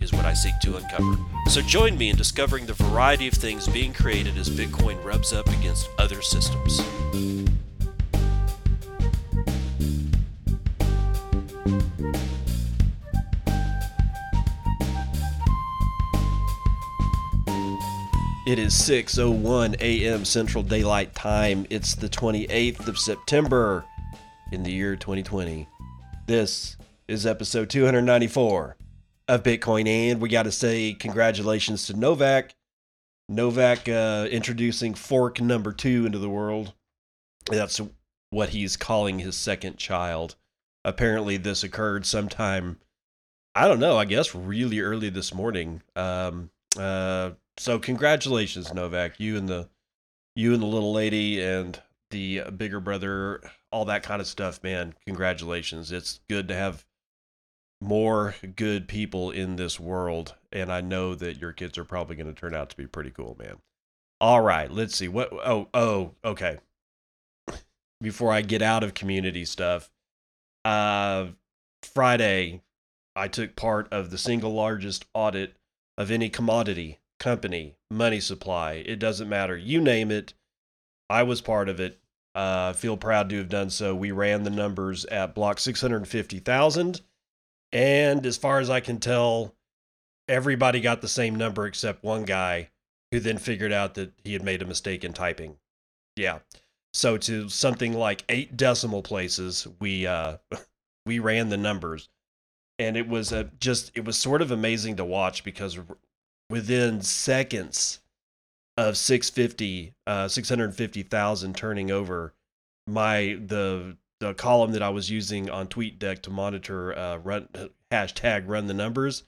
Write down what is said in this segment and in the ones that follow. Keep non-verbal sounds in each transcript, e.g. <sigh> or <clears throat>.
is what I seek to uncover. So join me in discovering the variety of things being created as Bitcoin rubs up against other systems. It is 6:01 a.m. Central Daylight Time. It's the 28th of September in the year 2020. This is episode 294 of Bitcoin and we got to say congratulations to Novak. Novak uh, introducing fork number 2 into the world. That's what he's calling his second child. Apparently this occurred sometime I don't know, I guess really early this morning. Um uh so congratulations, Novak. You and the you and the little lady and the bigger brother, all that kind of stuff, man. Congratulations. It's good to have more good people in this world, and I know that your kids are probably going to turn out to be pretty cool, man. All right, let's see. What oh, oh, okay. <coughs> Before I get out of community stuff, uh Friday I took part of the single largest audit of any commodity company, money supply, it doesn't matter. You name it. I was part of it. Uh, feel proud to have done so. We ran the numbers at block 650,000. And as far as I can tell, everybody got the same number except one guy who then figured out that he had made a mistake in typing. Yeah. So to something like eight decimal places, we uh <laughs> we ran the numbers and it was a just it was sort of amazing to watch because within seconds of 650 uh 650,000 turning over my the the column that I was using on TweetDeck to monitor uh run hashtag run the numbers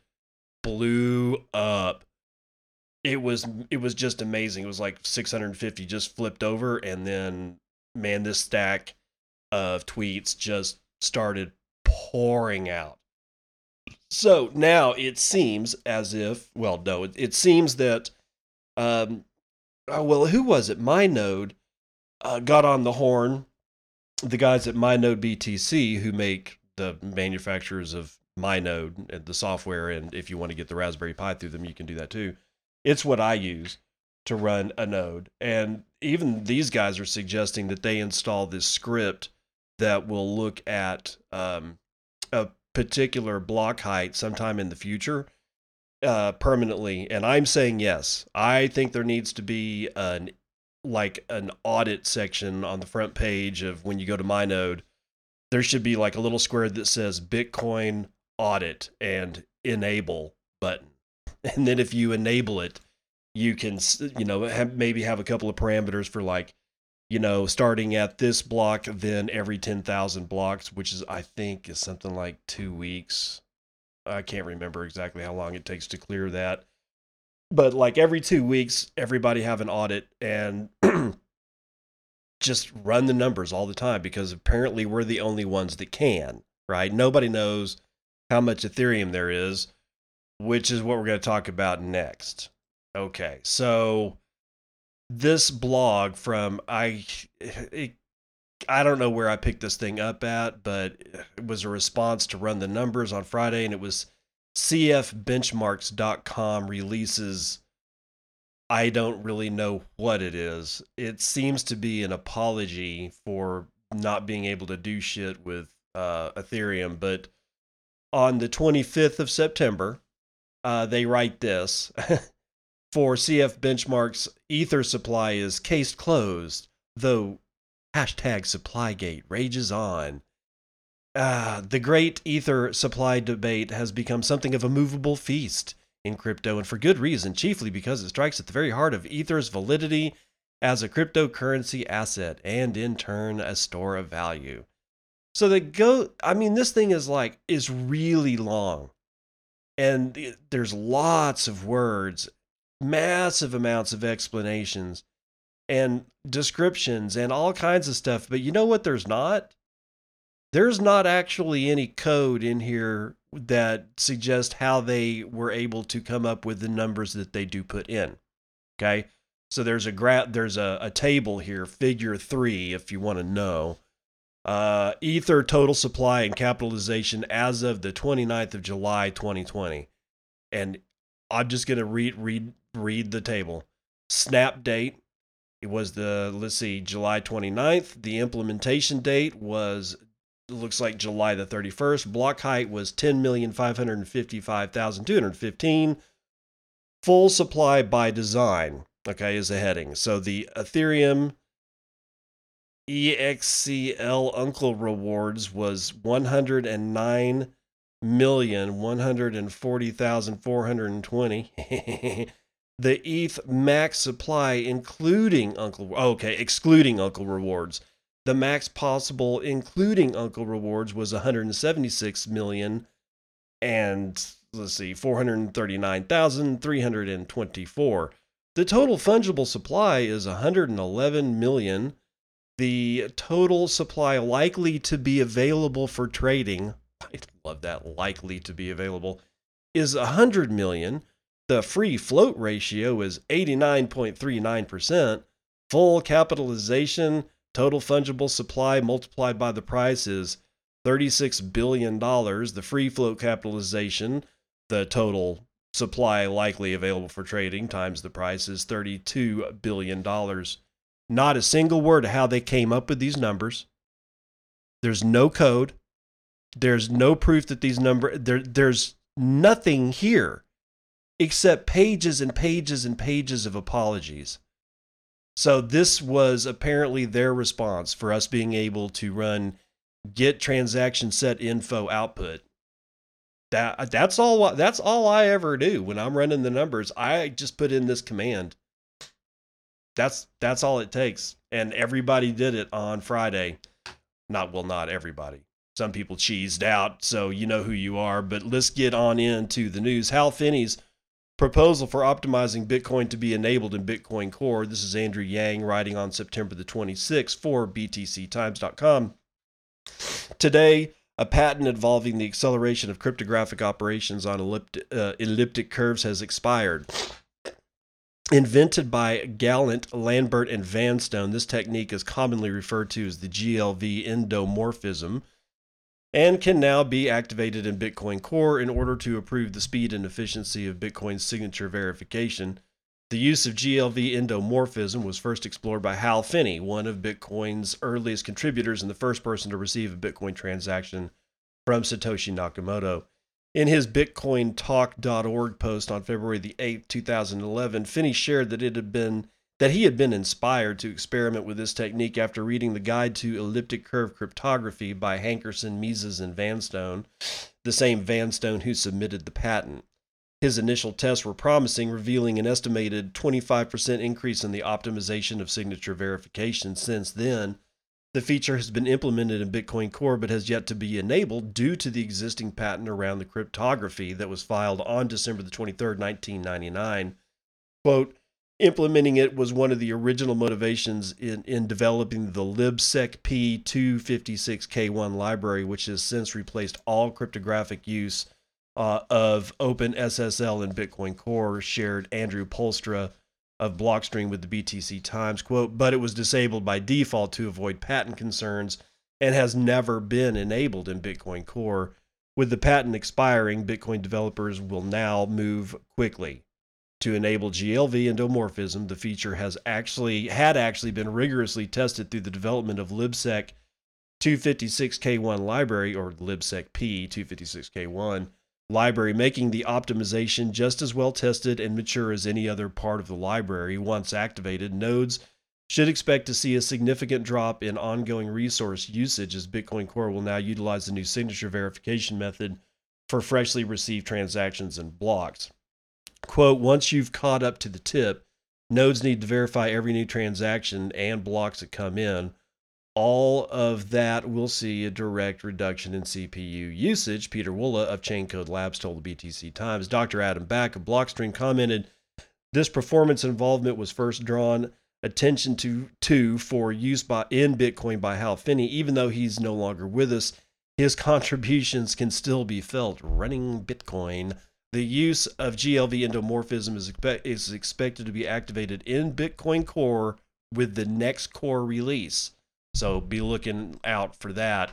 blew up it was it was just amazing it was like 650 just flipped over and then man this stack of tweets just started pouring out so now it seems as if, well, no, it, it seems that, um, oh, well, who was it? MyNode uh, got on the horn. The guys at MyNode BTC, who make the manufacturers of MyNode and the software, and if you want to get the Raspberry Pi through them, you can do that too. It's what I use to run a node. And even these guys are suggesting that they install this script that will look at um, a particular block height sometime in the future uh, permanently. And I'm saying yes. I think there needs to be an like an audit section on the front page of when you go to my node. There should be like a little square that says Bitcoin audit and enable button. <laughs> And then if you enable it, you can you know have, maybe have a couple of parameters for like you know, starting at this block, then every 10,000 blocks, which is, I think, is something like two weeks. I can't remember exactly how long it takes to clear that. But like every two weeks, everybody have an audit and <clears throat> just run the numbers all the time because apparently we're the only ones that can, right? Nobody knows how much Ethereum there is, which is what we're going to talk about next. Okay, so this blog from I it, I don't know where I picked this thing up at, but it was a response to run the numbers on Friday and it was cfbenchmarks.com releases I don't really know what it is. It seems to be an apology for not being able to do shit with uh, Ethereum, but on the 25th of September, uh, they write this. <laughs> for CF Benchmark's Ether supply is case closed, though hashtag supply-gate rages on. Ah, the great Ether supply debate has become something of a movable feast in crypto, and for good reason, chiefly because it strikes at the very heart of Ether's validity as a cryptocurrency asset and in turn a store of value. So the go I mean this thing is like is really long. And there's lots of words massive amounts of explanations and descriptions and all kinds of stuff. But you know what? There's not. There's not actually any code in here that suggests how they were able to come up with the numbers that they do put in. Okay. So there's a gra- there's a, a table here, figure three, if you want to know. Uh, ether total supply and capitalization as of the 29th of July 2020. And I'm just gonna read read read the table. Snap date. It was the let's see, July 29th. The implementation date was looks like July the 31st. Block height was 10,555,215. Full supply by design okay, is a heading. So the Ethereum EXCL Uncle Rewards was 109 million one hundred and forty thousand four hundred and twenty. <laughs> the ETH max supply, including Uncle, okay, excluding Uncle Rewards. The max possible, including Uncle Rewards, was 176 million and let's see, 439,324. The total fungible supply is 111 million. The total supply likely to be available for trading, <laughs> I love that, likely to be available, is 100 million. The free float ratio is 89.39%. Full capitalization, total fungible supply multiplied by the price is $36 billion. The free float capitalization, the total supply likely available for trading times the price is $32 billion. Not a single word of how they came up with these numbers. There's no code. There's no proof that these numbers, there, there's nothing here except pages and pages and pages of apologies. So this was apparently their response for us being able to run get transaction set info output that that's all that's all I ever do when I'm running the numbers. I just put in this command. That's that's all it takes. And everybody did it on Friday. Not well, not everybody. Some people cheesed out, so you know who you are. But let's get on into the news. Hal Finney's proposal for optimizing Bitcoin to be enabled in Bitcoin Core. This is Andrew Yang writing on September the 26th for BTCTimes.com. Today, a patent involving the acceleration of cryptographic operations on elliptic, uh, elliptic curves has expired. Invented by Gallant, Lambert, and Vanstone, this technique is commonly referred to as the GLV endomorphism and can now be activated in Bitcoin Core in order to improve the speed and efficiency of Bitcoin's signature verification. The use of GLV endomorphism was first explored by Hal Finney, one of Bitcoin's earliest contributors and the first person to receive a Bitcoin transaction from Satoshi Nakamoto. In his bitcointalk.org post on February the 8th, 2011, Finney shared that it had been that he had been inspired to experiment with this technique after reading the Guide to Elliptic Curve Cryptography by Hankerson, Menezes, and Vanstone, the same Vanstone who submitted the patent. His initial tests were promising, revealing an estimated 25% increase in the optimization of signature verification. Since then, the feature has been implemented in Bitcoin Core but has yet to be enabled due to the existing patent around the cryptography that was filed on December the 23rd, 1999. Quote, implementing it was one of the original motivations in, in developing the libsecp256k1 library, which has since replaced all cryptographic use uh, of OpenSSL and Bitcoin Core, shared Andrew Poelstra of Blockstream with the BTC Times. Quote, but it was disabled by default to avoid patent concerns and has never been enabled in Bitcoin Core. With the patent expiring, Bitcoin developers will now move quickly to enable GLV endomorphism. The feature has actually had actually been rigorously tested through the development of libsec 256k1 library or libsecp256k1 library, making the optimization just as well tested and mature as any other part of the library. Once activated, nodes should expect to see a significant drop in ongoing resource usage as Bitcoin Core will now utilize the new signature verification method for freshly received transactions and blocks. Quote, once you've caught up to the tip, nodes need to verify every new transaction and blocks that come in all of that will see a direct reduction in CPU usage. Pieter Wuille of Chaincode Labs told the BTC Times. Dr. Adam Back of Blockstream commented This performance involvement was first drawn attention to, to for use by in Bitcoin by Hal Finney. Even though he's no longer with us, his <laughs> contributions can still be felt running Bitcoin. The use of GLV endomorphism is, expect, is expected to be activated in Bitcoin Core with the next core release. So be looking out for that.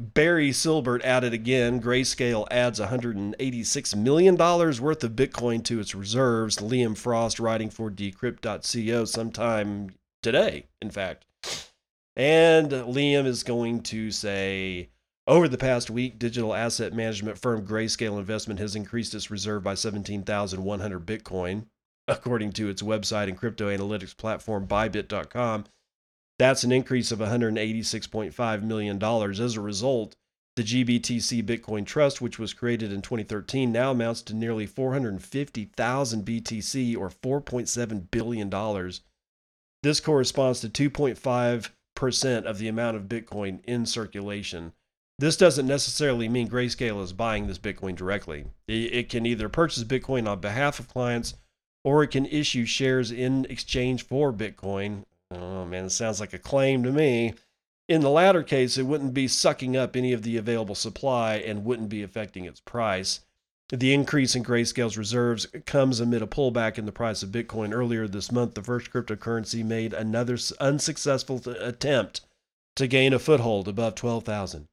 Barry Silbert added again. Grayscale adds $186 million worth of Bitcoin to its reserves. Liam Frost writing for decrypt.co sometime today, in fact. And Liam is going to say over the past week, digital asset management firm Grayscale Investment has increased its reserve by 17,100 Bitcoin, according to its website and crypto analytics platform Bybit.com. That's an increase of $186.5 million. As a result, the GBTC Bitcoin Trust, which was created in 2013, now amounts to nearly 450,000 BTC or $4.7 billion. This corresponds to 2.5% of the amount of Bitcoin in circulation. This doesn't necessarily mean Grayscale is buying this Bitcoin directly. It can either purchase Bitcoin on behalf of clients or it can issue shares in exchange for Bitcoin Oh man, it sounds like a claim to me. In the latter case, it wouldn't be sucking up any of the available supply and wouldn't be affecting its price. The increase in Grayscale's reserves comes amid a pullback in the price of Bitcoin. Earlier this month, the first cryptocurrency made another unsuccessful attempt to gain a foothold above 12,000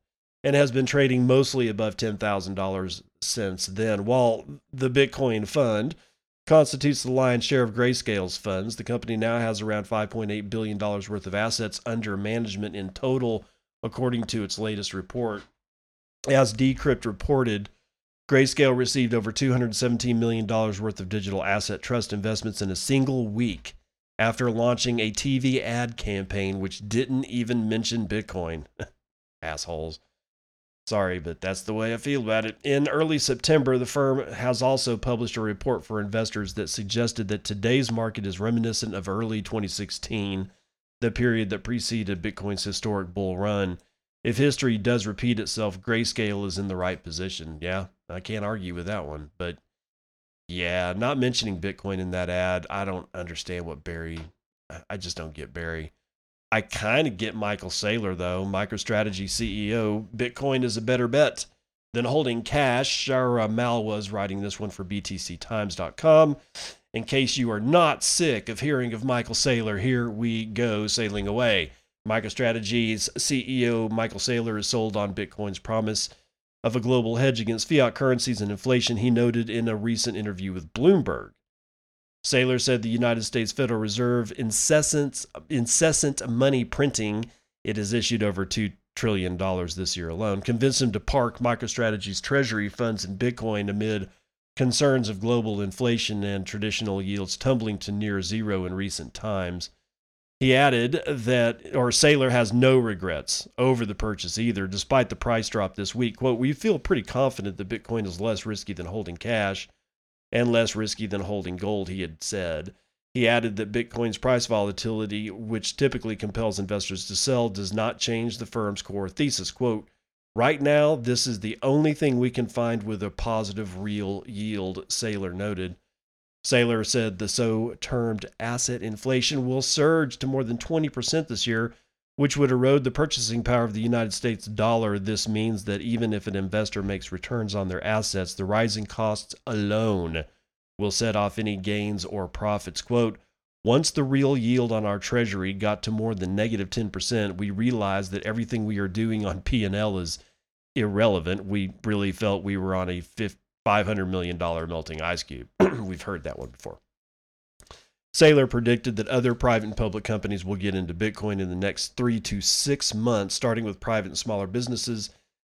and has been trading mostly above $10,000 since then. While the Bitcoin fund constitutes the lion's share of Grayscale's funds. The company now has around $5.8 billion worth of assets under management in total, according to its latest report. As Decrypt reported, Grayscale received over $217 million worth of digital asset trust investments in a single week after launching a TV ad campaign which didn't even mention Bitcoin. <laughs> Assholes. Sorry, but that's the way I feel about it. In early September, the firm has also published a report for investors that suggested that today's market is reminiscent of early 2016, the period that preceded Bitcoin's historic bull run. If history does repeat itself, Grayscale is in the right position. Yeah, I can't argue with that one. But yeah, not mentioning Bitcoin in that ad, I don't understand what Barry, I just don't get Barry. I kind of get Michael Saylor, though, MicroStrategy CEO. Bitcoin is a better bet than holding cash. Shara Mal was writing this one for BTCTimes.com. In case you are not sick of hearing of Michael Saylor, here we go sailing away. MicroStrategy's CEO Michael Saylor is sold on Bitcoin's promise of a global hedge against fiat currencies and inflation, he noted in a recent interview with Bloomberg. Saylor said the United States Federal Reserve incessant incessant money printing it has issued over two trillion dollars this year alone convinced him to park MicroStrategy's treasury funds in Bitcoin amid concerns of global inflation and traditional yields tumbling to near zero in recent times. He added that, or Saylor has no regrets over the purchase either, despite the price drop this week. Quote, we feel pretty confident that Bitcoin is less risky than holding cash and less risky than holding gold, he had said. He added that Bitcoin's price volatility, which typically compels investors to sell, does not change the firm's core thesis. Quote, Right now, this is the only thing we can find with a positive real yield, Saylor noted. Saylor said the so termed asset inflation will surge to more than 20% this year, which would erode the purchasing power of the United States dollar. This means that even if an investor makes returns on their assets, the rising costs alone will set off any gains or profits. Quote, once the real yield on our treasury got to more than negative 10%, we realized that everything we are doing on P&L is irrelevant. We really felt we were on a $500 million melting ice cube. <clears throat> We've heard that one before. Saylor predicted that other private and public companies will get into Bitcoin in the next three to six months, starting with private and smaller businesses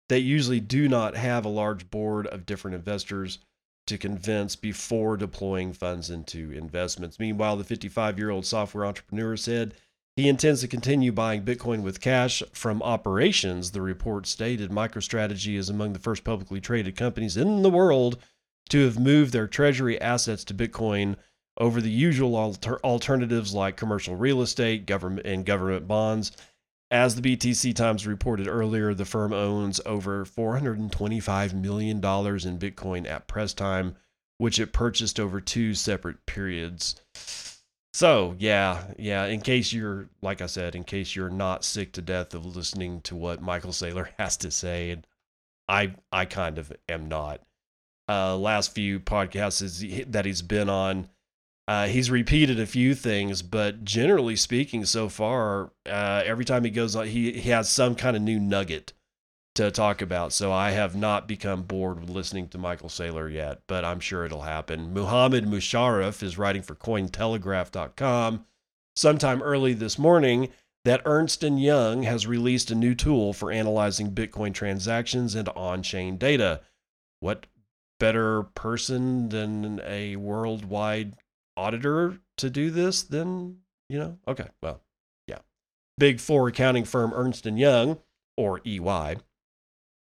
that usually do not have a large board of different investors to convince before deploying funds into investments. Meanwhile, the 55 year old software entrepreneur said he intends to continue buying Bitcoin with cash from operations. The report stated MicroStrategy is among the first publicly traded companies in the world to have moved their treasury assets to Bitcoin over the usual alter- alternatives like commercial real estate, government and government bonds. As the BTC Times reported earlier, the firm owns over $425 million in Bitcoin at press time, which it purchased over two separate periods. So, yeah, yeah, in case you're, like I said, in case you're not sick to death of listening to what Michael Saylor <laughs> has to say, and I, I kind of am not. Uh, last few podcasts that he's been on, uh, he's repeated a few things, but generally speaking, so far, uh, every time he goes on, he, he has some kind of new nugget to talk about. So I have not become bored with listening to Michael Saylor yet, but I'm sure it'll happen. Muhammad Musharraf is writing for Cointelegraph.com sometime early this morning that Ernst & Young has released a new tool for analyzing Bitcoin transactions and on-chain data. What better person than a worldwide auditor to do this then, you know? Okay, well, yeah. Big 4 accounting firm Ernst & Young or EY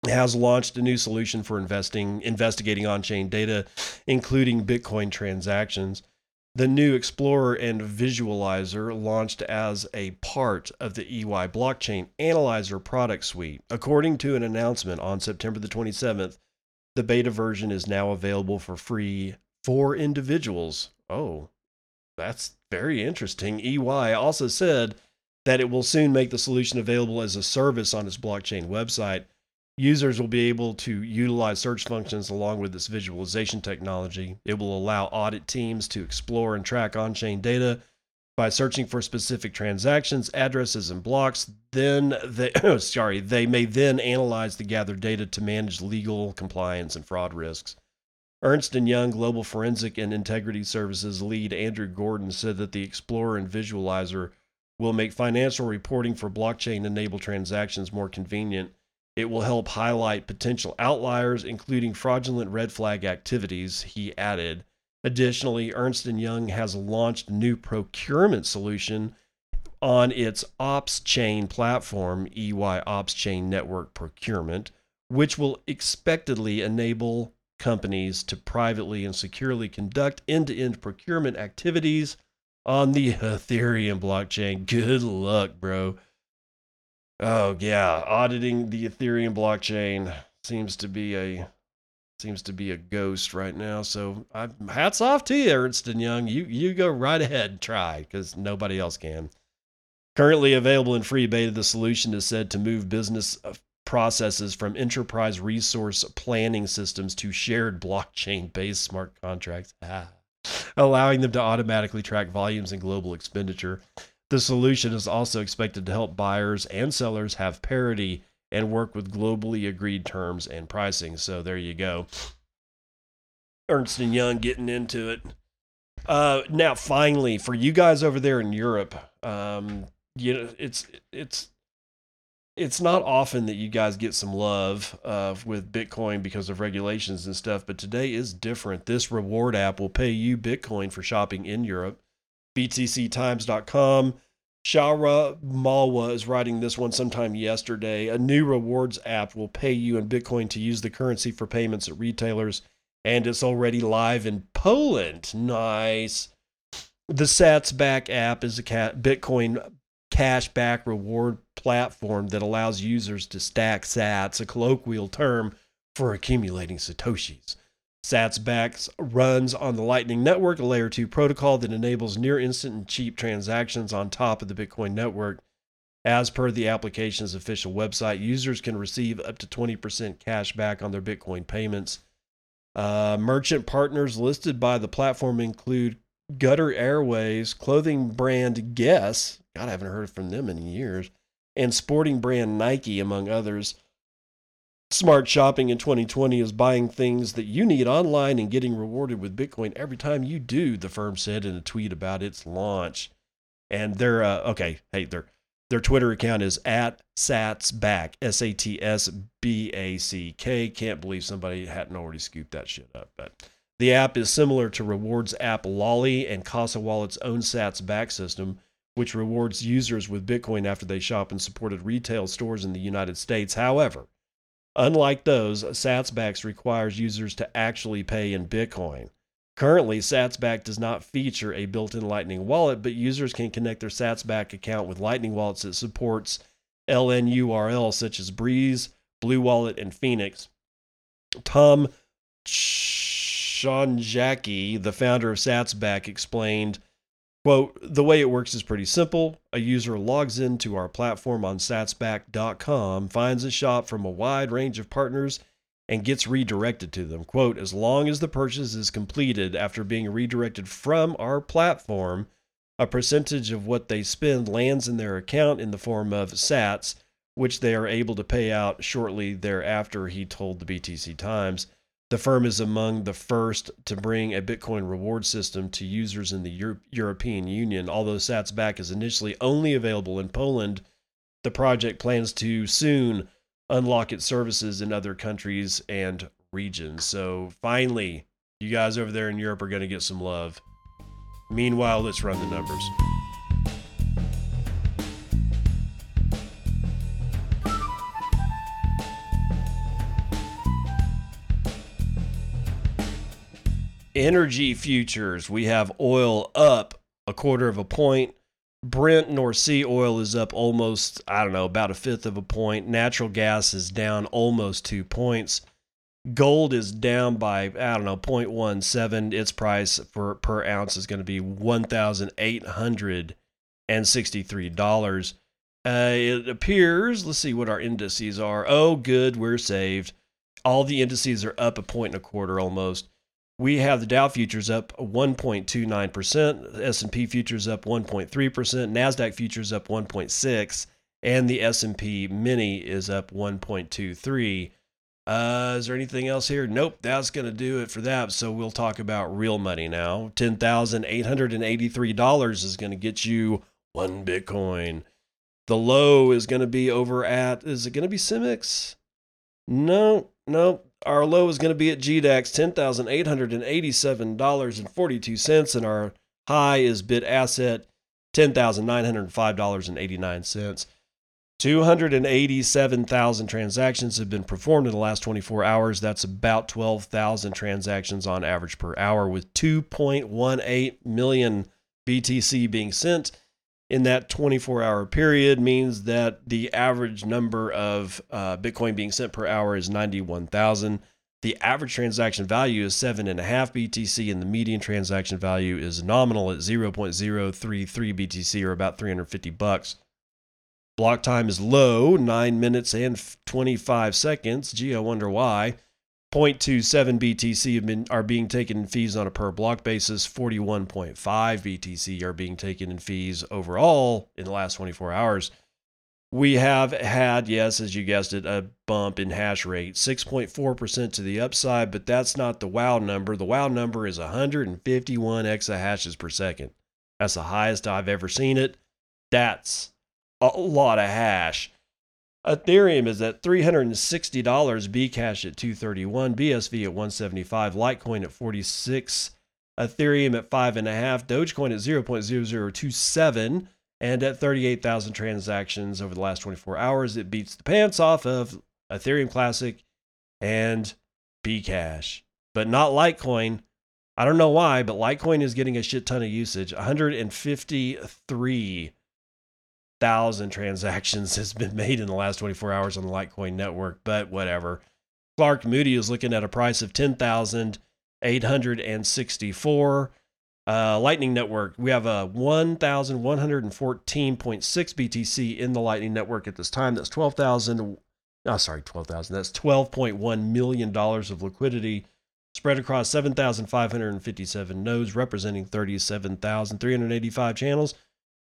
has launched a new solution for investing investigating on-chain data including bitcoin transactions the new explorer and visualizer launched as a part of the ey blockchain analyzer product suite according to an announcement on september the 27th the beta version is now available for free for individuals oh that's very interesting ey also said that it will soon make the solution available as a service on its blockchain website Users will be able to utilize search functions along with this visualization technology. It will allow audit teams to explore and track on chain data by searching for specific transactions, addresses, and blocks. Then they, <coughs> sorry, they may then analyze the gathered data to manage legal compliance and fraud risks. Ernst & Young Global Forensic and Integrity Services lead Andrew Gordon said that the Explorer and Visualizer will make financial reporting for blockchain-enabled transactions more convenient it will help highlight potential outliers, including fraudulent red flag activities, he added. Additionally, Ernst & Young has launched a new procurement solution on its OpsChain platform, EY OpsChain Network Procurement, which will expectedly enable companies to privately and securely conduct end-to-end procurement activities on the <laughs> Ethereum blockchain. Good luck, bro. Oh yeah, auditing the Ethereum blockchain seems to be a seems to be a ghost right now. So I, hats off to you, Ernst and Young. You you go right ahead and try because nobody else can. Currently available in free beta, the solution is said to move business uh, processes from enterprise resource planning systems to shared blockchain-based smart contracts, ah. allowing them to automatically track volumes and global expenditure. The solution is also expected to help buyers and sellers have parity and work with globally agreed terms and pricing. So there you go. Ernst and Young getting into it. Uh, now, finally, for you guys over there in Europe, um, you know, it's it's it's not often that you guys get some love uh, with Bitcoin because of regulations and stuff, but today is different. This reward app will pay you Bitcoin for shopping in Europe. BTCTimes.com. Shara Malwa is writing this one sometime yesterday. A new rewards app will pay you in Bitcoin to use the currency for payments at retailers, and it's already live in Poland. Nice. The Sats Back app is a Bitcoin cashback reward platform that allows users to stack sats, a colloquial term for accumulating Satoshis. SatsBack runs on the Lightning Network, a layer 2 protocol that enables near instant and cheap transactions on top of the Bitcoin network. As per the application's official website, users can receive up to 20% cash back on their Bitcoin payments. Uh, merchant partners listed by the platform include Qatar Airways, clothing brand Guess, God, I haven't heard from them in years, and sporting brand Nike, among others. Smart shopping in 2020 is buying things that you need online and getting rewarded with Bitcoin every time you do, the firm said in a tweet about its launch. And their uh, okay, hey, their their Twitter account is at SatsBack, S A T S B A C K. Can't believe somebody hadn't already scooped that shit up. But the app is similar to rewards app Lolli and Casa Wallet's own Sats back system, which rewards users with Bitcoin after they shop in supported retail stores in the United States. However, Unlike those, SatsBack requires users to actually pay in Bitcoin. Currently, SatsBack does not feature a built in Lightning wallet, but users can connect their SatsBack account with Lightning wallets that supports LNURL such as Breeze, Blue Wallet, and Phoenix. Tom Sean Jackie, the founder of SatsBack, explained, quote, the way it works is pretty simple. A user logs into our platform on satsback.com, finds a shop from a wide range of partners, and gets redirected to them. Quote, as long as the purchase is completed after being redirected from our platform, a percentage of what they spend lands in their account in the form of sats, which they are able to pay out shortly thereafter, he told the BTC Times. The firm is among the first to bring a Bitcoin reward system to users in the Euro- European Union. Although SatsBack is initially only available in Poland, the project plans to soon unlock its services in other countries and regions. So finally, you guys over there in Europe are going to get some love. Meanwhile, let's run the numbers. Energy futures, we have oil up a quarter of a point. Brent North Sea oil is up almost, I don't know, about a fifth of a point. Natural gas is down almost two points. Gold is down by, I don't know, 0.17. Its price for per ounce is going to be $1,863. Uh, it appears, let's see what our indices are. Oh, good, we're saved. All the indices are up a point and a quarter almost we have the Dow futures up 1.29%, S&P futures up 1.3%, Nasdaq futures up 1.6, and the S&P mini is up 1.23. Uh, is there anything else here? Nope, that's going to do it for that. So we'll talk about real money now. $10,883 is going to get you one Bitcoin. The low is going to be over at, is it going to be Cimex? No, no, our low is going to be at GDAX, $10,887.42. And our high is BitAsset, $10,905.89. 287,000 transactions have been performed in the last 24 hours. That's about 12,000 transactions on average per hour, with 2.18 million BTC being sent in that 24 hour period means that the average number of uh, Bitcoin being sent per hour is 91,000. The average transaction value is seven and a half BTC, and the median transaction value is nominal at 0.033 BTC or about 350 bucks. Block time is low, nine minutes and 25 seconds. Gee, I wonder why. 0.27 BTC been, are being taken in fees on a per block basis. 41.5 BTC are being taken in fees overall in the last 24 hours. We have had, yes, as you guessed it, a bump in hash rate, 6.4% to the upside, but that's not the wow number. The wow number is 151 exahashes per second. That's the highest I've ever seen it. That's a lot of hash. Ethereum is at $360, Bcash at 231, BSV at 175, Litecoin at 46, Ethereum at five and a half, Dogecoin at 0.0027, and at 38,000 transactions over the last 24 hours, it beats the pants off of Ethereum Classic and Bcash, but not Litecoin. I don't know why, but Litecoin is getting a shit ton of usage. 153 thousand transactions <laughs> has been made in the last 24 hours on the Litecoin network, but whatever. Clark Moody is looking at a price of 10,864. Uh, Lightning Network, we have a 1,114.6 BTC in the Lightning Network at this time. That's 12,000. Oh, sorry, 12,000. That's 12.1 million dollars of liquidity spread across 7,557 nodes, representing 37,385 channels.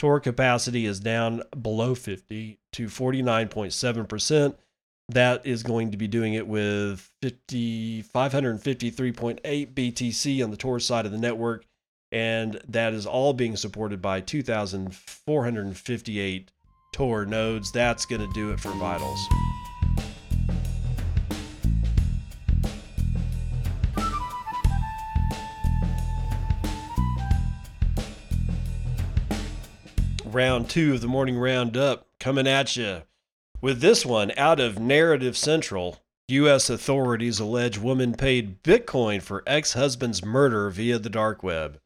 Tor capacity is down below 50 to 49.7%. That is going to be doing it with 50, 553.8 BTC on the Tor side of the network. And that is all being supported by 2,458 Tor nodes. That's going to do it for Vitals. Round two of the morning roundup coming at you with this one out of Narrative Central. U.S. authorities allege woman paid Bitcoin for ex husband's murder via the dark web.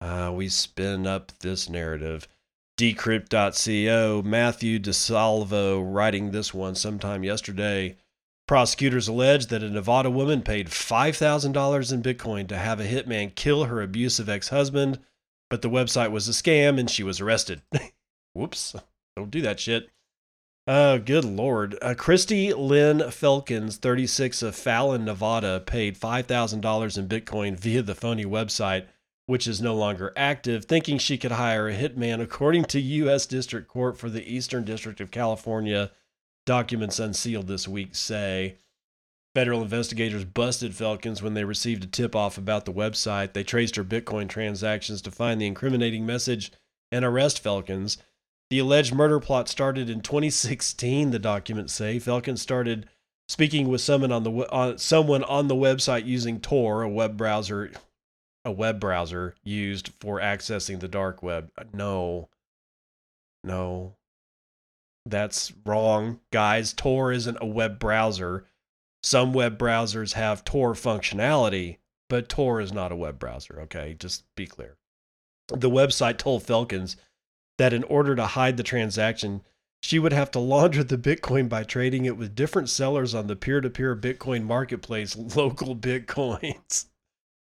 Uh, we spin up this narrative. Decrypt.co, Mathew Di Salvo writing this one sometime yesterday. Prosecutors allege that a Nevada woman paid $5,000 in Bitcoin to have a hitman kill her abusive ex husband, but the website was a scam and she was arrested. <laughs> Whoops. Don't do that shit. Oh, good lord. Uh, Kristy Lynn Felkins, 36 of Fallon, Nevada, paid $5,000 in Bitcoin via the phony website, which is no longer active, thinking she could hire a hitman, according to U.S. District Court for the Eastern District of California. Documents unsealed this week say. Federal investigators busted Felkins when they received a tip off about the website. They traced her Bitcoin transactions to find the incriminating message and arrest Felkins. The alleged murder plot started in 2016, the documents say. Felkins started speaking with someone on the on, uh, someone on the website using Tor, a web browser a web browser used for accessing the dark web. Uh, no. No. That's wrong, guys. Tor isn't a web browser. Some web browsers have Tor functionality, but Tor is not a web browser, okay? Just be clear. The website told Felkins that in order to hide the transaction, she would have to launder the Bitcoin by trading it with different sellers on the peer to peer Bitcoin marketplace, <laughs> LocalBitcoins.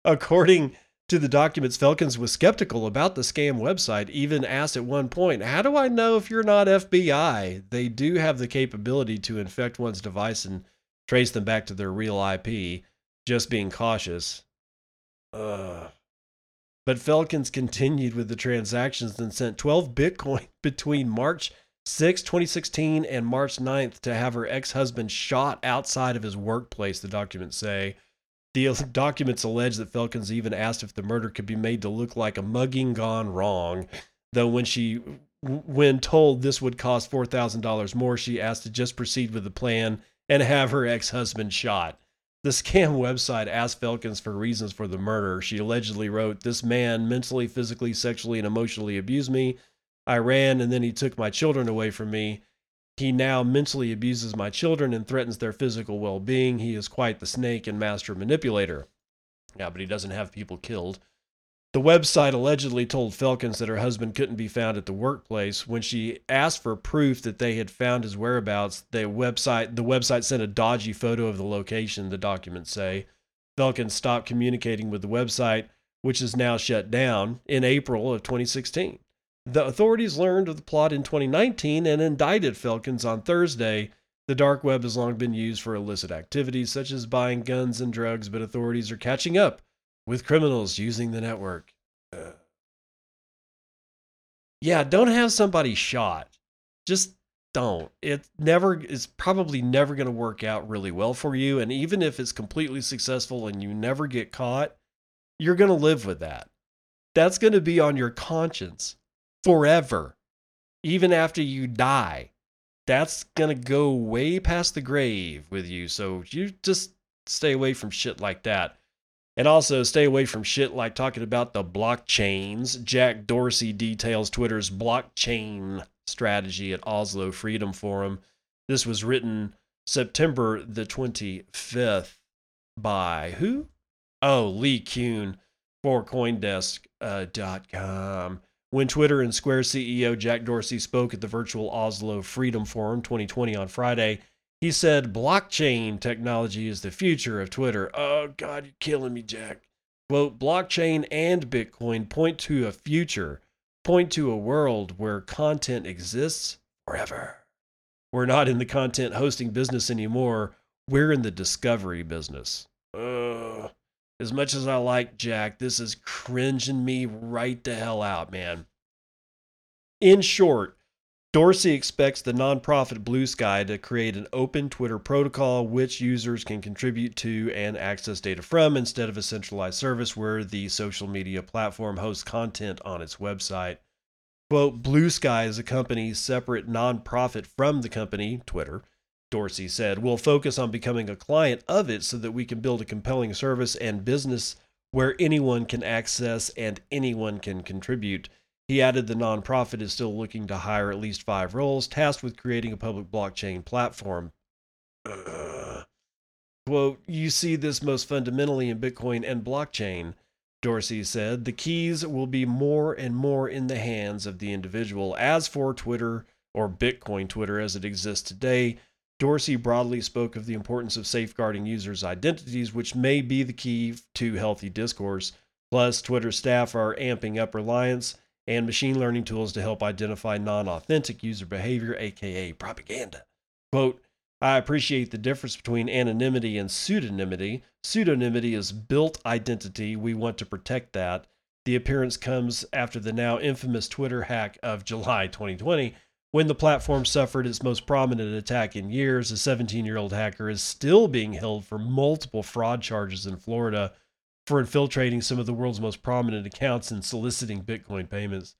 According to the documents, Felkins was skeptical about the scam website, even asked at one point, How do I know if you're not FBI? They do have the capability to infect one's device and trace them back to their real IP. Just being cautious. But Felkins continued with the transactions and sent 12 <laughs> Bitcoin between March 6, 2016 and March 9th to have her ex husband shot outside of his workplace, the documents say. The <laughs> documents allege that Felkins even asked if the murder could be made to look like a mugging gone wrong, though when she when told this would cost $4,000 more, she asked to just proceed with the plan and have her ex-husband shot. The scam website asked Felkins for reasons for the murder. She allegedly wrote, This man mentally, physically, sexually, and emotionally abused me. I ran and then he took my children away from me. He now mentally abuses my children and threatens their physical well being. He is quite the snake and master manipulator. Yeah, but he doesn't have people killed. The website allegedly told Felkins that her husband couldn't be found at the workplace. When she asked for proof that they had found his whereabouts, the website the website sent a dodgy photo of the location, the documents say. Felkins stopped communicating with the website, which is now shut down in April of 2016. The authorities learned of the plot in 2019 and indicted Felkins on Thursday. The dark web has long been used for illicit activities such as buying guns and drugs, but authorities are catching up with criminals using the network. Uh. Yeah, don't have somebody shot. Just don't. It never is probably never going to work out really well for you. And even if it's completely successful and you never get caught, you're going to live with that. That's going to be on your conscience forever, even after you die. That's going to go way past the grave with you. So you just stay away from shit like that. And also stay away from shit like talking about the blockchains. Jack Dorsey details Twitter's blockchain strategy at Oslo Freedom Forum. This was written September the 25th by who? Oh, Leigh Cuen for Coindesk.com. Uh, when Twitter and Square CEO Jack Dorsey spoke at the virtual Oslo Freedom Forum 2020 on Friday, he said blockchain technology is the future of Twitter. Oh, God, you're killing me, Jack. Quote, blockchain and Bitcoin point to a future, point to a world where content exists forever. We're not in the content hosting business anymore. We're in the discovery business. Ugh. As much as I like Jack, this is cringing me right the hell out, man. In short, Dorsey expects the nonprofit Blue Sky to create an open Twitter protocol which users can contribute to and access data from instead of a centralized service where the social media platform hosts content on its website. Quote, Blue Sky is a company separate nonprofit from the company, Twitter, Dorsey said, We'll focus on becoming a client of it so that we can build a compelling service and business where anyone can access and anyone can contribute. He added the nonprofit is still looking to hire at least five roles tasked with creating a public blockchain platform. <clears throat> Quote, you see this most fundamentally in Bitcoin and blockchain, Dorsey said. The keys will be more and more in the hands of the individual. As for Twitter, or Bitcoin Twitter as it exists today, Dorsey broadly spoke of the importance of safeguarding users' identities, which may be the key to healthy discourse. Plus, Twitter staff are amping up reliance and machine learning tools to help identify non authentic user behavior, aka propaganda. Quote, I appreciate the difference between anonymity and pseudonymity. Pseudonymity is built identity. We want to protect that. The appearance comes after the now infamous Twitter hack of July 2020, when the platform suffered its most prominent attack in years. A 17 year old hacker is still being held for multiple fraud charges in Florida for infiltrating some of the world's most prominent accounts and soliciting Bitcoin payments.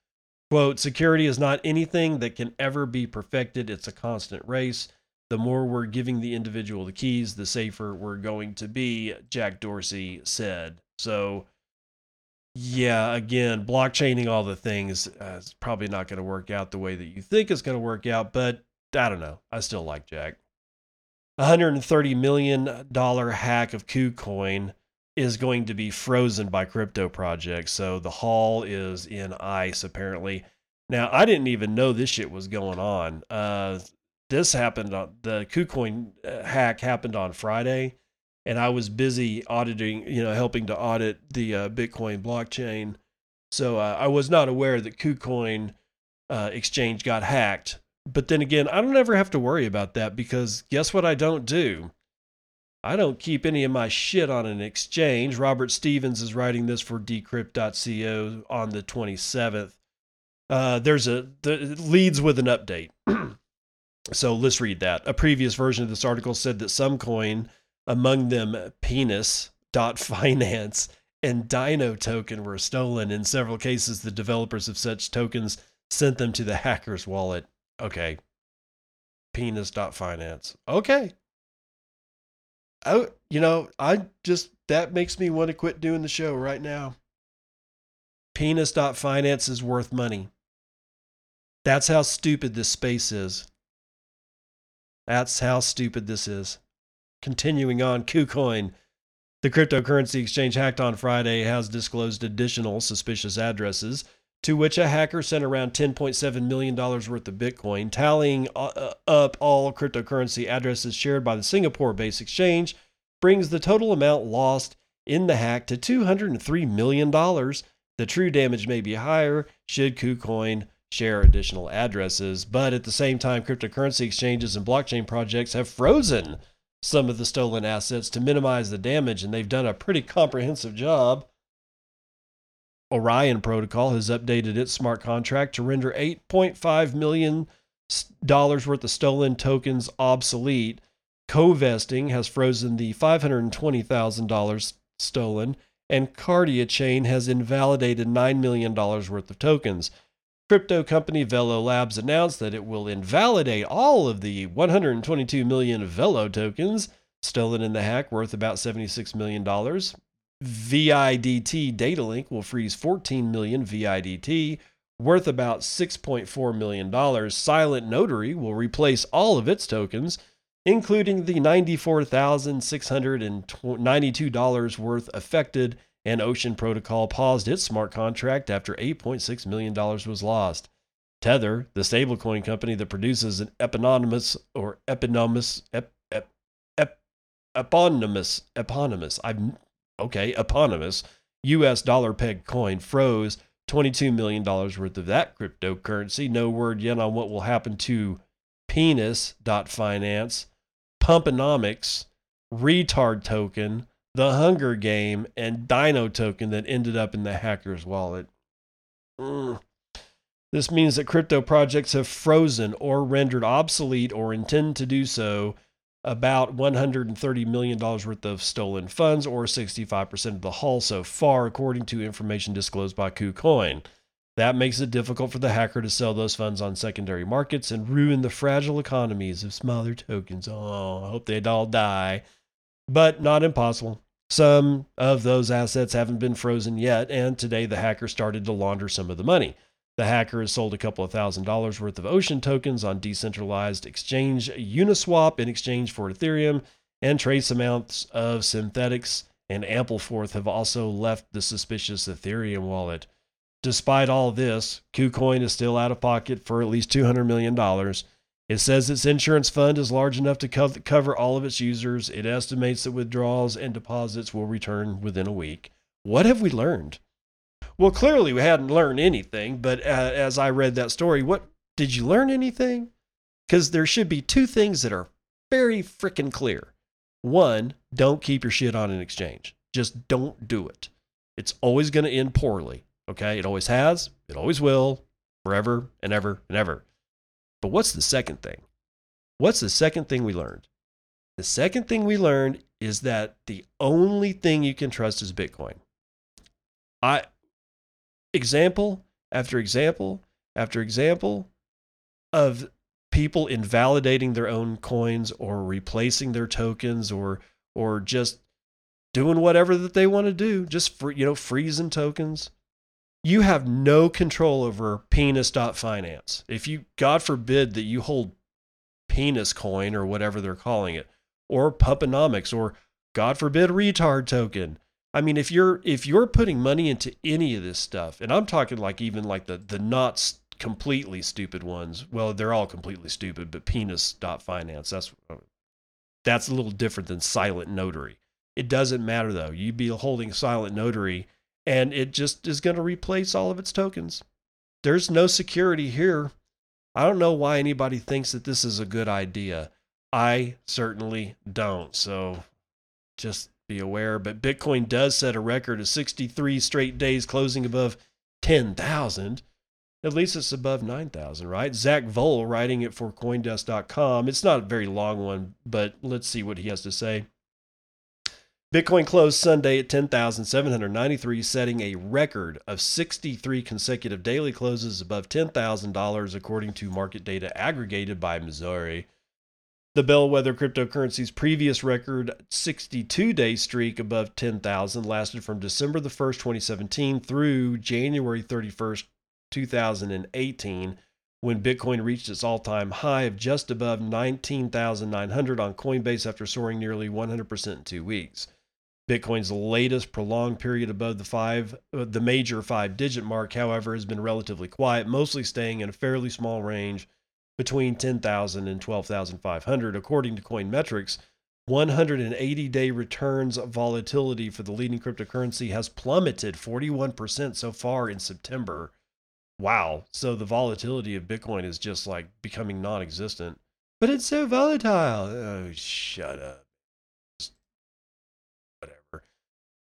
Quote, security is not anything that can ever be perfected, it's a constant race the more we're giving the individual the keys, the safer we're going to be, Jack Dorsey said. So, yeah, again, blockchaining all the things uh, is probably not going to work out the way that you think it's going to work out, but I don't know. I still like Jack. $130 million hack of KuCoin is going to be frozen by crypto projects. So the haul is in ice, apparently. Now, I didn't even know this shit was going on. Uh, this happened on the KuCoin uh, hack happened on Friday, and I was busy auditing, you know, helping to audit the uh, Bitcoin blockchain. So uh, I was not aware that KuCoin uh, exchange got hacked. But then again, I don't ever have to worry about that because guess what I don't do? I don't keep any of my shit on an exchange. Robert Stevens is writing this for decrypt.co on the 27th. Uh, there's a the, leads with an update. <clears throat> So let's read that. A previous version of this article said that some coin, among them penis dot finance and Dino token were stolen. In several cases, the developers of such tokens sent them to the hacker's wallet. Okay. Penis dot finance. Okay. Oh, you know, I just that makes me want to quit doing the show right now. Penis dot finance is worth money. That's how stupid this space is. That's how stupid this is. Continuing on, KuCoin. The cryptocurrency exchange hacked on Friday has disclosed additional suspicious addresses to which a hacker sent around $10.7 million worth of Bitcoin, tallying uh, up all cryptocurrency addresses shared by the Singapore based exchange, brings the total amount lost in the hack to $203 million. The true damage may be higher should KuCoin share additional addresses. But at the same time, cryptocurrency exchanges and blockchain projects have frozen some of the stolen assets to minimize the damage, and they've done a pretty comprehensive job. Orion Protocol has updated its smart contract to render $8.5 million worth of stolen tokens obsolete. Covesting has frozen the $520,000 stolen, and KardiaChain has invalidated $9 million worth of tokens. Crypto company Velo Labs announced that it will invalidate all of the 122 million Velo tokens stolen in the hack, worth about $76 million. VIDT data link will freeze 14 million VIDT, worth about $6.4 million. Silent Notary will replace all of its tokens, including the $94,692 worth affected and Ocean Protocol paused its smart contract after $8.6 million was lost. Tether, the stablecoin company that produces an eponymous or eponymous ep, ep, ep, eponymous eponymous I'm okay eponymous U.S. dollar peg coin froze $22 million worth of that cryptocurrency. No word yet on what will happen to penis.finance, Pumponomics, retard token, the Hunger Game, and Dino token that ended up in the hacker's wallet. Mm. This means that crypto projects have frozen or rendered obsolete or intend to do so about $130 million worth of stolen funds, or 65% of the haul so far, according to information disclosed by KuCoin. That makes it difficult for the hacker to sell those funds on secondary markets and ruin the fragile economies of smaller tokens. Oh, I hope they all die but not impossible. Some of those assets haven't been frozen yet, and today the hacker started to launder some of the money. The hacker has sold a couple of thousand dollars worth of Ocean tokens on decentralized exchange Uniswap in exchange for Ethereum, and trace amounts of Synthetix and Ampleforth have also left the suspicious Ethereum wallet. Despite all this, KuCoin is still out of pocket for at least $200 million It says its insurance fund is large enough to co- cover all of its users. It estimates that withdrawals and deposits will return within a week. What have we learned? Well, clearly we hadn't learned anything, but uh, as I read that story, what did you learn anything? Because there should be two things that are very freaking clear. One, don't keep your shit on an exchange. Just don't do it. It's always going to end poorly. Okay. It always has, it always will, forever and ever and ever. But what's the second thing? What's the second thing we learned? The second thing we learned is that the only thing you can trust is Bitcoin. I example after example after example of people invalidating their own coins or replacing their tokens or or just doing whatever that they want to do, just for, you know, freezing tokens. You have no control over penis.finance. If you, God forbid, that you hold penis coin or whatever they're calling it, or Pupponomics, or God forbid, retard token. I mean, if you're if you're putting money into any of this stuff, and I'm talking like even like the the not completely stupid ones. Well, they're all completely stupid, but penis.finance, that's that's a little different than silent notary. It doesn't matter though. You'd be holding silent notary and it just is going to replace all of its tokens. There's no security here. I don't know why anybody thinks that this is a good idea. I certainly don't. So just be aware. But Bitcoin does set a record of 63 straight days closing above 10,000. At least it's above 9,000, right? Zack Voell writing it for Coindesk.com. It's not a very long one, but let's see what he has to say. Bitcoin closed Sunday at 10,793, setting a record of 63 consecutive daily closes above $10,000, according to market data aggregated by Messari. The bellwether cryptocurrency's previous record 62 day streak above 10,000 lasted from December the 1st, 2017 through January 31st, 2018 when Bitcoin reached its all time high of just above 19,900 on Coinbase after soaring nearly 100% in two weeks. Bitcoin's latest prolonged period above the five, uh, the major five digit mark, however, has been relatively quiet, mostly staying in a fairly small range between 10,000 and 12,500. According to Coinmetrics, 180 day returns volatility for the leading cryptocurrency has plummeted 41% so far in September. Wow. So the volatility of Bitcoin is just like becoming non existent. But it's so volatile. Oh, shut up. Whatever.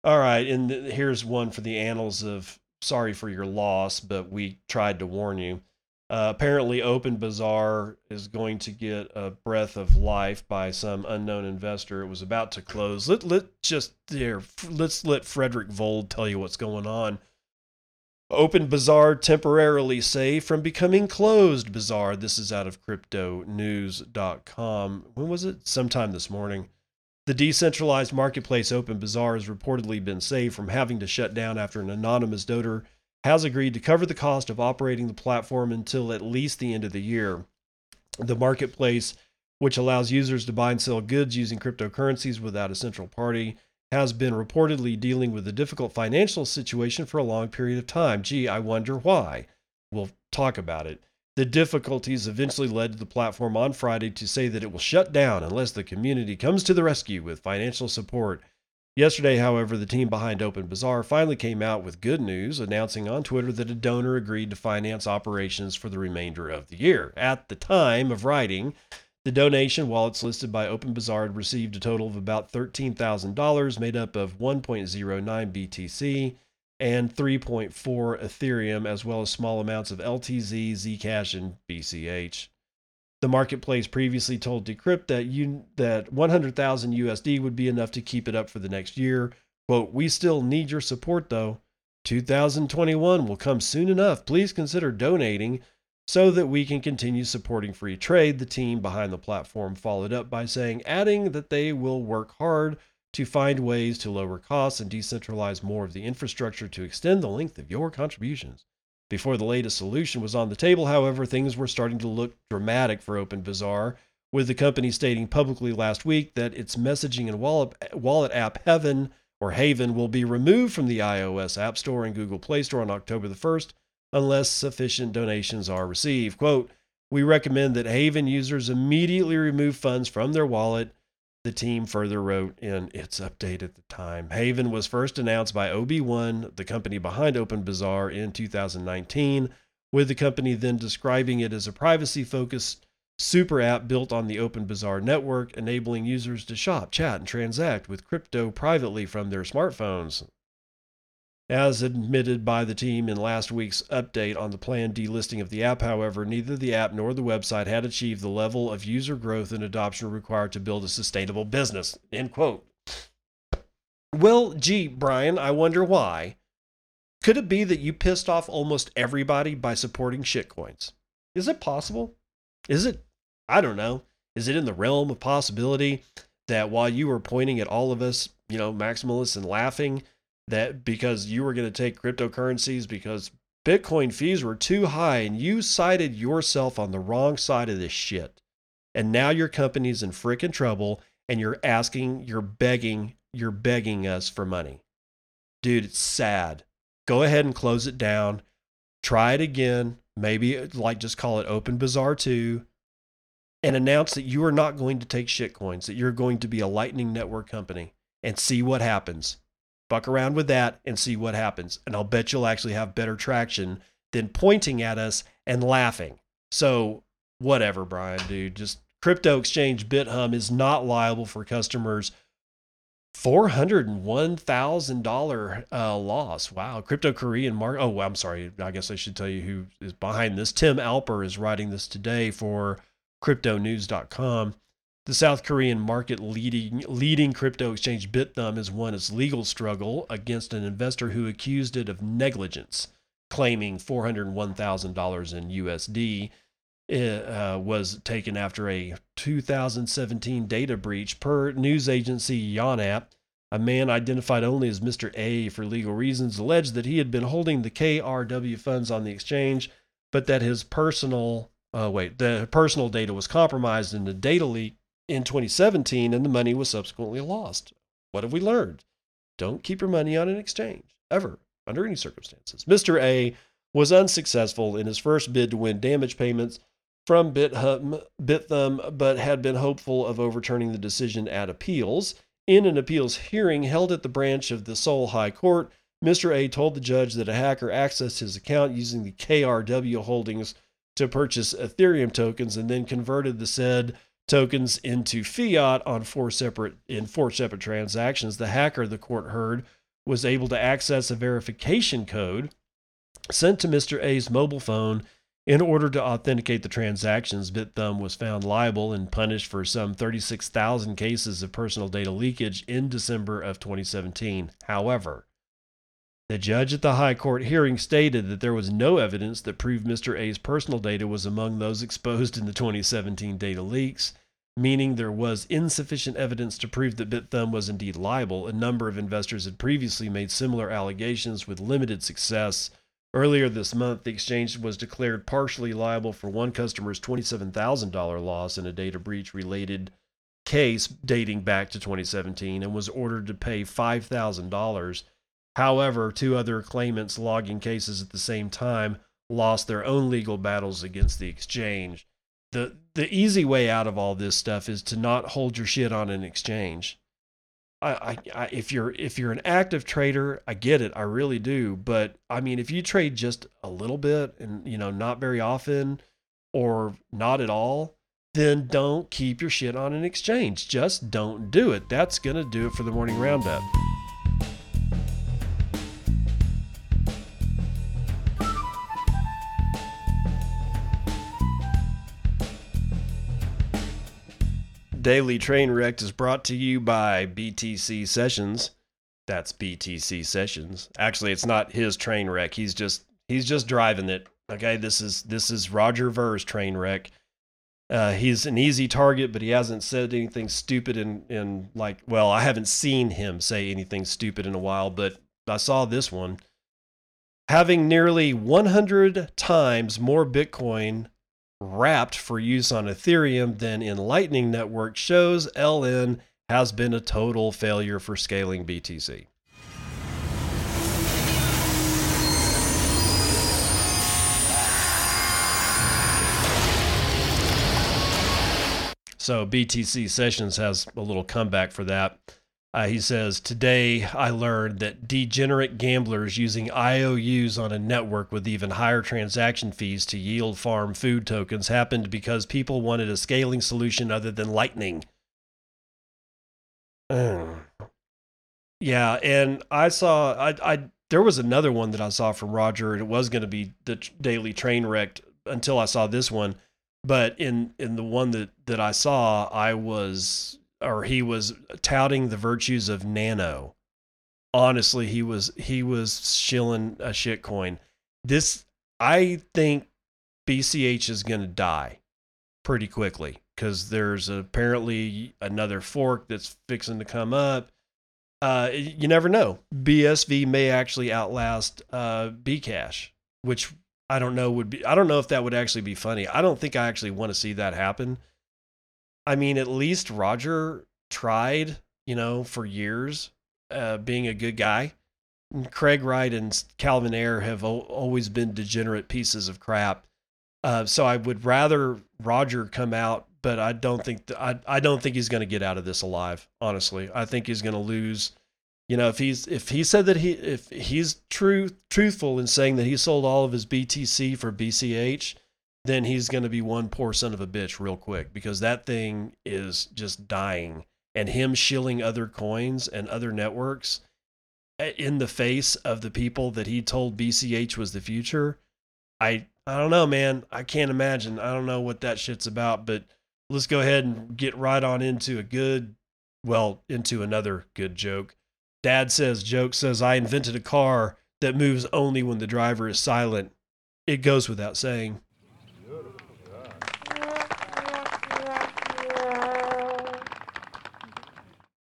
All right, and here's one for the annals of sorry for your loss, but we tried to warn you. Uh, apparently, Open Bazaar is going to get a breath of life by some unknown investor. It was about to close. Let let just there. Let's let Fredrik Vold tell you what's going on. Open Bazaar temporarily saved from becoming closed Bazaar. This is out of CryptoNews.com. When was it? Sometime this morning. The decentralized marketplace Open Bazaar has reportedly been saved from having to shut down after an anonymous donor has agreed to cover the cost of operating the platform until at least the end of the year. The marketplace, which allows users to buy and sell goods using cryptocurrencies without a central party, has been reportedly dealing with a difficult financial situation for a long period of time. Gee, I wonder why. We'll talk about it. The difficulties eventually led to the platform on Friday to say that it will shut down unless the community comes to the rescue with financial support. Yesterday, however, the team behind Open Bazaar finally came out with good news, announcing on Twitter that a donor agreed to finance operations for the remainder of the year. At the time of writing, the donation, while it's listed by Open Bazaar, had received a total of about $13,000, made up of 1.09 BTC and 3.4 Ethereum, as well as small amounts of LTC, Zcash, and BCH. The marketplace previously told Decrypt that you, that 100,000 USD would be enough to keep it up for the next year. Quote, we still need your support though. 2021 will come soon enough. Please consider donating so that we can continue supporting free trade. The team behind the platform followed up by saying, adding that they will work hard to find ways to lower costs and decentralize more of the infrastructure to extend the length of your contributions. Before the latest solution was on the table, however, things were starting to look dramatic for Open Bazaar, with the company stating publicly last week that its messaging and wallet, wallet app Heaven or Haven will be removed from the iOS App Store and Google Play Store on October the 1st unless sufficient donations are received. Quote, We recommend that Haven users immediately remove funds from their wallet. The team further wrote in its update at the time. Haven was first announced by OB1, the company behind OpenBazaar, in 2019, with the company then describing it as a privacy focused super app built on the OpenBazaar network, enabling users to shop, chat, and transact with crypto privately from their smartphones. As admitted by the team in last week's update on the planned delisting of the app, however, neither the app nor the website had achieved the level of user growth and adoption required to build a sustainable business. End quote. Well, gee, Brian, I wonder why. Could it be that you pissed off almost everybody by supporting shitcoins? Is it possible? Is it, I don't know, is it in the realm of possibility that while you were pointing at all of us, you know, maximalists and laughing, that because you were going to take cryptocurrencies because Bitcoin fees were too high and you sided yourself on the wrong side of this shit. And now your company's in freaking trouble and you're asking, you're begging, you're begging us for money. Dude, it's sad. Go ahead and close it down. Try it again. Maybe like just call it Open Bazaar 2 and announce that you are not going to take shitcoins, that you're going to be a Lightning Network company and see what happens. Fuck around with that and see what happens. And I'll bet you'll actually have better traction than pointing at us and laughing. So, whatever, Brian, dude. Just crypto exchange BitHum is not liable for customers. $401,000 uh, loss. Wow. Crypto Korean Mark. Oh, I'm sorry. I guess I should tell you who is behind this. Tim Alper is writing this today for cryptonews.com. The South Korean market leading, leading crypto exchange Bithumb has won its legal struggle against an investor who accused it of negligence, claiming $401,000 in USD uh, was taken after a 2017 data breach per news agency Yonhap. A man identified only as Mr. A for legal reasons alleged that he had been holding the KRW funds on the exchange, but that his personal uh, wait the personal data was compromised in the data leak in 2017 and the money was subsequently lost. What have we learned? Don't keep your money on an exchange, ever, under any circumstances. Mr. A was unsuccessful in his first bid to win damage payments from BitHum, Bithumb, but had been hopeful of overturning the decision at appeals. In an appeals hearing held at the branch of the Seoul High Court, Mr. A told the judge that a hacker accessed his account using the KRW holdings to purchase Ethereum tokens and then converted the said tokens into fiat on four separate in four separate transactions. The hacker, the court heard, was able to access a verification code sent to Mr. A's mobile phone in order to authenticate the transactions. Bithumb was found liable and punished for some 36,000 cases of personal data leakage in December of 2017. However, the judge at the High Court hearing stated that there was no evidence that proved Mr. A's personal data was among those exposed in the 2017 data leaks, meaning there was insufficient evidence to prove that Bithumb was indeed liable. A number of investors had previously made similar allegations with limited success. Earlier this month, the exchange was declared partially liable for one customer's $27,000 loss in a data breach related case dating back to 2017 and was ordered to pay $5,000 However, two other claimants logging cases at the same time lost their own legal battles against the exchange. The the easy way out of all this stuff is to not hold your shit on an exchange. I, I, I, if you're if you're an active trader, I get it, I really do. But I mean, if you trade just a little bit and you know not very often, or not at all, then don't keep your shit on an exchange. Just don't do it. That's gonna do it for the morning roundup. Daily Train Wrecked is brought to you by BTC Sessions. That's BTC Sessions. Actually, it's not his train wreck. He's just he's just driving it. Okay, this is this is Roger Ver's train wreck. Uh, he's an easy target, but he hasn't said anything stupid in in like well, I haven't seen him say anything stupid in a while, but I saw this one. Having nearly 100 times more Bitcoin wrapped for use on Ethereum than in Lightning Network shows LN has been a total failure for scaling BTC. So BTC Sessions has a little comeback for that. Uh, he says, Today I learned that degenerate gamblers using IOUs on a network with even higher transaction fees to yield farm food tokens happened because people wanted a scaling solution other than Lightning. Mm. Yeah, and I saw, I, I, there was another one that I saw from Roger, and it was going to be the daily train wrecked until I saw this one. But in in the one that that I saw, I was or he was touting the virtues of Nano. Honestly, he was he was shilling a shitcoin. This I think BCH is going to die pretty quickly because there's apparently another fork that's fixing to come up. Uh, you never know. BSV may actually outlast uh, Bcash, which I don't know would be. I don't know if that would actually be funny. I don't think I actually want to see that happen. I mean, at least Roger tried, you know, for years, uh, being a good guy. And Craig Wright and Calvin Ayre have o- always been degenerate pieces of crap. Uh, so I would rather Roger come out, but I don't think th- I I don't think he's going to get out of this alive. Honestly, I think he's going to lose. You know, if he's if he said that he if he's true truthful in saying that he sold all of his BTC for BCH, then he's going to be one poor son of a bitch real quick because that thing is just dying. And him shilling other coins and other networks eh, in the face of the people that he told BCH was the future, I I don't know, man. I can't imagine. I don't know what that shit's about, but let's go ahead and get right on into a good, well, into another good joke. Dad says, joke says, I invented a car that moves only when the driver is silent. It goes without saying.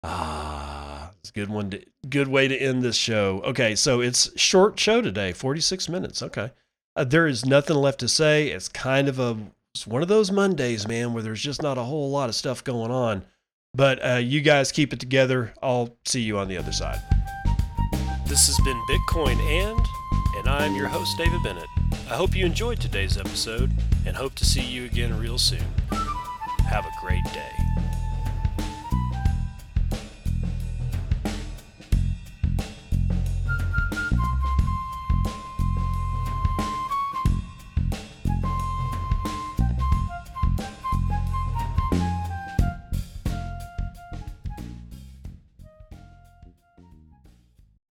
Ah, it's a good one. To, good way to end this show. Okay, so it's short show today, 46 minutes. Okay. Uh, there is nothing left to say. It's kind of a it's one of those Mondays, man, where there's just not a whole lot of stuff going on. But uh, you guys keep it together. I'll see you on the other side. This has been Bitcoin and, and I'm your host, David Bennett. I hope you enjoyed today's episode and hope to see you again real soon. Have a great day.